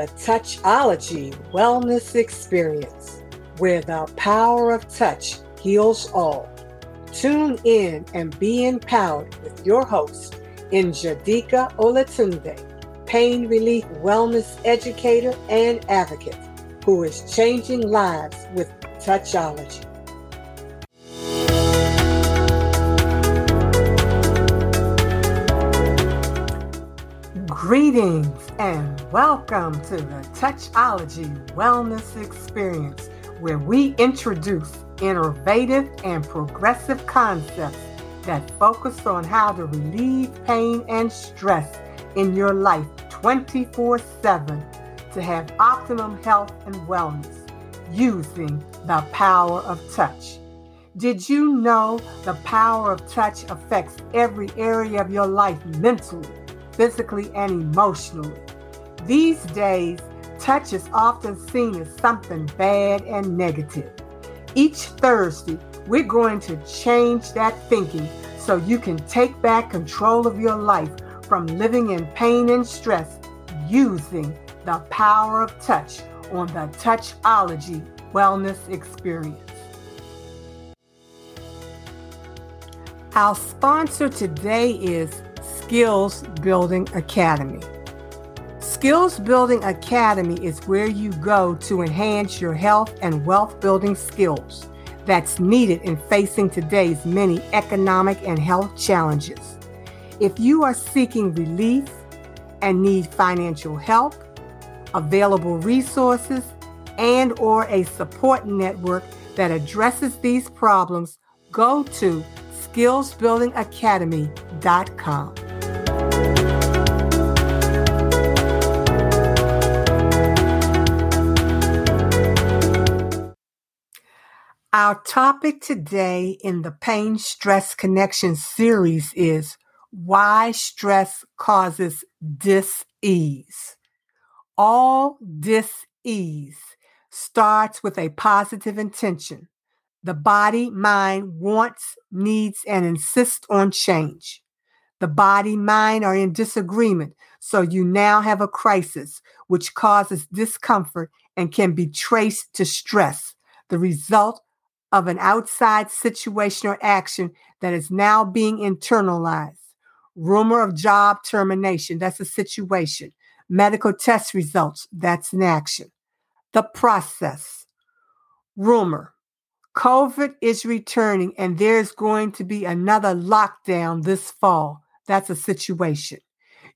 The Touchology Wellness Experience, where the power of touch heals all. Tune in and be empowered with your host, Njadika Olatunde, pain relief wellness educator and advocate, who is changing lives with Touchology. Greetings and welcome to the Touchology Wellness Experience, where we introduce innovative and progressive concepts that focus on how to relieve pain and stress in your life 24 7 to have optimum health and wellness using the power of touch. Did you know the power of touch affects every area of your life mentally? Physically and emotionally. These days, touch is often seen as something bad and negative. Each Thursday, we're going to change that thinking so you can take back control of your life from living in pain and stress using the power of touch on the Touchology Wellness Experience. Our sponsor today is Skills Building Academy. Skills Building Academy is where you go to enhance your health and wealth building skills that's needed in facing today's many economic and health challenges. If you are seeking relief and need financial help, available resources, and or a support network that addresses these problems, go to skillsbuildingacademy.com. Our topic today in the Pain Stress Connection series is why stress causes dis-ease. All dis-ease starts with a positive intention. The body, mind wants, needs, and insists on change. The body, mind are in disagreement, so you now have a crisis which causes discomfort and can be traced to stress, the result of an outside situation or action that is now being internalized. Rumor of job termination, that's a situation. Medical test results, that's an action. The process. Rumor. COVID is returning and there's going to be another lockdown this fall. That's a situation.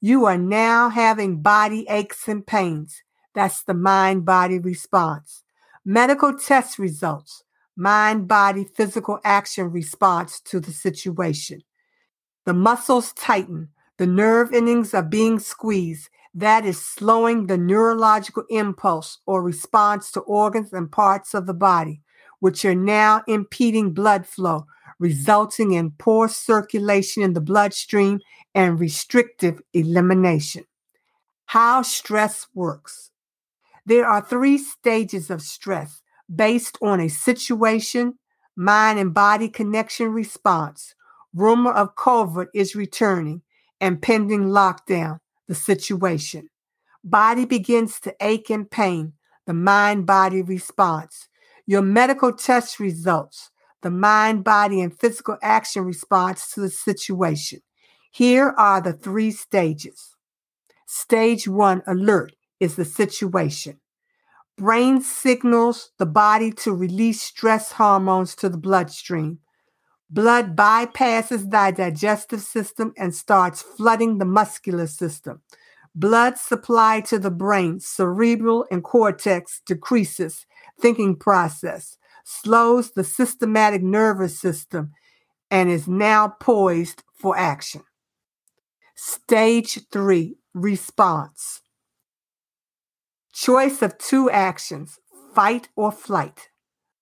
You are now having body aches and pains. That's the mind body response. Medical test results mind body physical action response to the situation. The muscles tighten, the nerve endings are being squeezed. That is slowing the neurological impulse or response to organs and parts of the body, which are now impeding blood flow, resulting in poor circulation in the bloodstream and restrictive elimination. How stress works. There are three stages of stress based on a situation, mind and body connection response. Rumor of COVID is returning and pending lockdown, the situation. Body begins to ache and pain, the mind body response. Your medical test results, the mind, body, and physical action response to the situation. Here are the three stages. Stage one, alert, is the situation. Brain signals the body to release stress hormones to the bloodstream. Blood bypasses the digestive system and starts flooding the muscular system. Blood supply to the brain, cerebral, and cortex decreases, thinking process, slows the systematic nervous system, and is now poised for action. Stage three response. Choice of two actions fight or flight.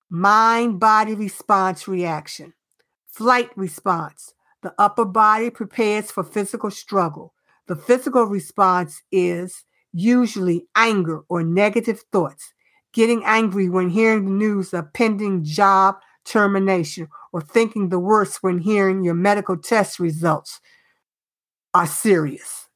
Mind body response reaction. Flight response. The upper body prepares for physical struggle. The physical response is usually anger or negative thoughts. Getting angry when hearing the news of pending job termination or thinking the worst when hearing your medical test results are serious.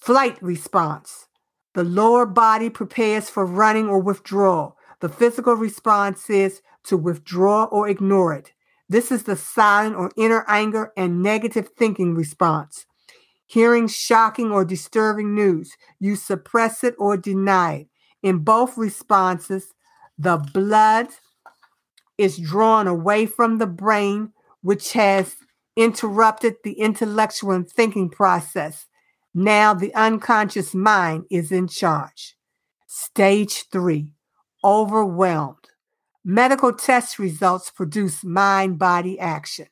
Flight response. The lower body prepares for running or withdrawal. The physical response is to withdraw or ignore it. This is the silent or inner anger and negative thinking response. Hearing shocking or disturbing news, you suppress it or deny it. In both responses, the blood is drawn away from the brain, which has interrupted the intellectual and thinking process. Now the unconscious mind is in charge. Stage three, overwhelmed. Medical test results produce mind body action.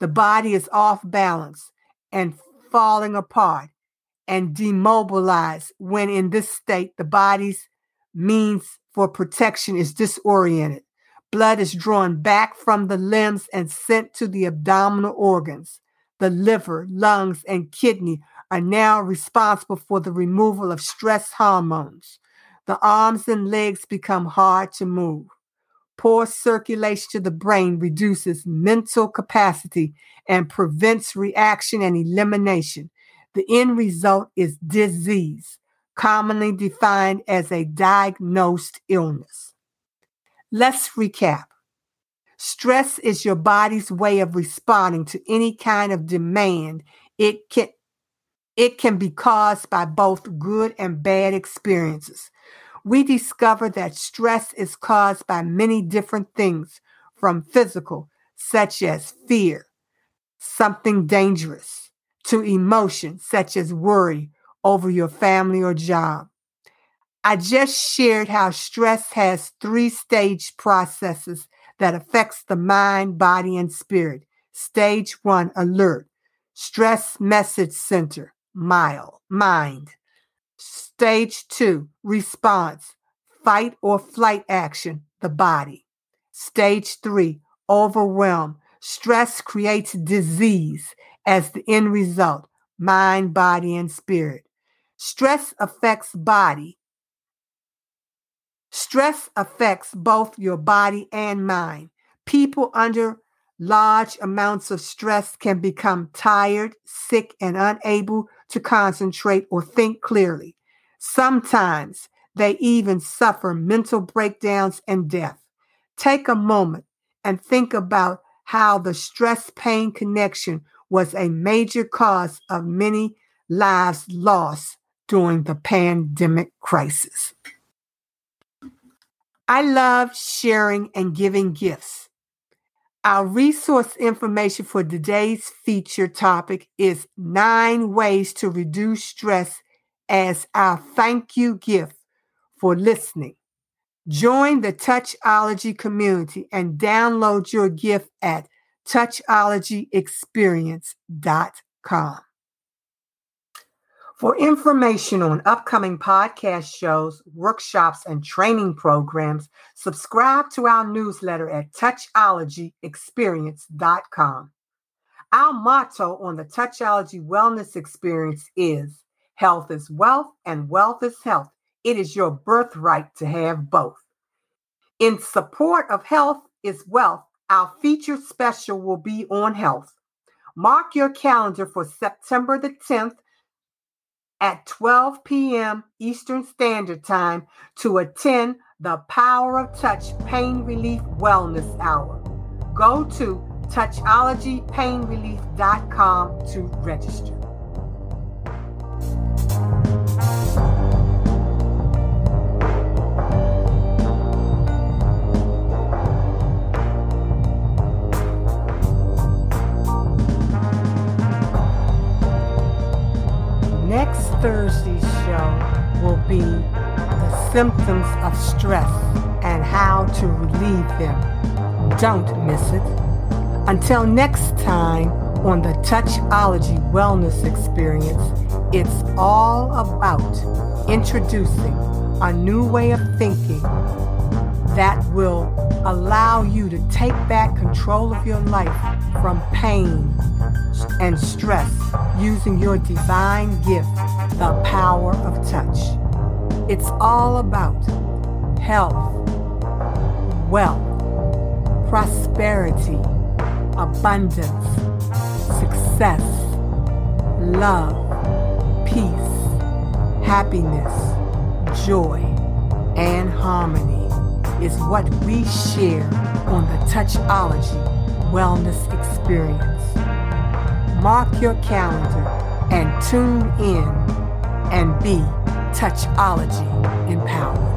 The body is off balance and falling apart and demobilized when in this state the body's means for protection is disoriented. Blood is drawn back from the limbs and sent to the abdominal organs. The liver, lungs, and kidney are now responsible for the removal of stress hormones. The arms and legs become hard to move. Poor circulation to the brain reduces mental capacity and prevents reaction and elimination. The end result is disease, commonly defined as a diagnosed illness. Let's recap. Stress is your body's way of responding to any kind of demand. It can it can be caused by both good and bad experiences. We discover that stress is caused by many different things, from physical, such as fear, something dangerous, to emotion, such as worry over your family or job. I just shared how stress has three stage processes that affects the mind, body, and spirit. Stage one, alert. Stress message center, mile, mind. Stage two, response. Fight or flight action, the body. Stage three, overwhelm. Stress creates disease as the end result, mind, body, and spirit. Stress affects body, Stress affects both your body and mind. People under large amounts of stress can become tired, sick, and unable to concentrate or think clearly. Sometimes they even suffer mental breakdowns and death. Take a moment and think about how the stress pain connection was a major cause of many lives lost during the pandemic crisis. I love sharing and giving gifts. Our resource information for today's feature topic is nine ways to reduce stress as our thank you gift for listening. Join the Touchology community and download your gift at touchologyexperience.com. For information on upcoming podcast shows, workshops, and training programs, subscribe to our newsletter at touchologyexperience.com. Our motto on the Touchology Wellness Experience is Health is wealth and wealth is health. It is your birthright to have both. In support of Health is Wealth, our featured special will be on health. Mark your calendar for September the 10th at 12 p.m. Eastern Standard Time to attend the Power of Touch Pain Relief Wellness Hour. Go to touchologypainrelief.com to register. Symptoms of stress and how to relieve them. Don't miss it. Until next time on the Touchology Wellness Experience, it's all about introducing a new way of thinking that will allow you to take back control of your life from pain and stress using your divine gift, the power of touch. It's all about health, wealth, prosperity, abundance, success, love, peace, happiness, joy, and harmony is what we share on the Touchology Wellness Experience. Mark your calendar and tune in and be Touchology empowered.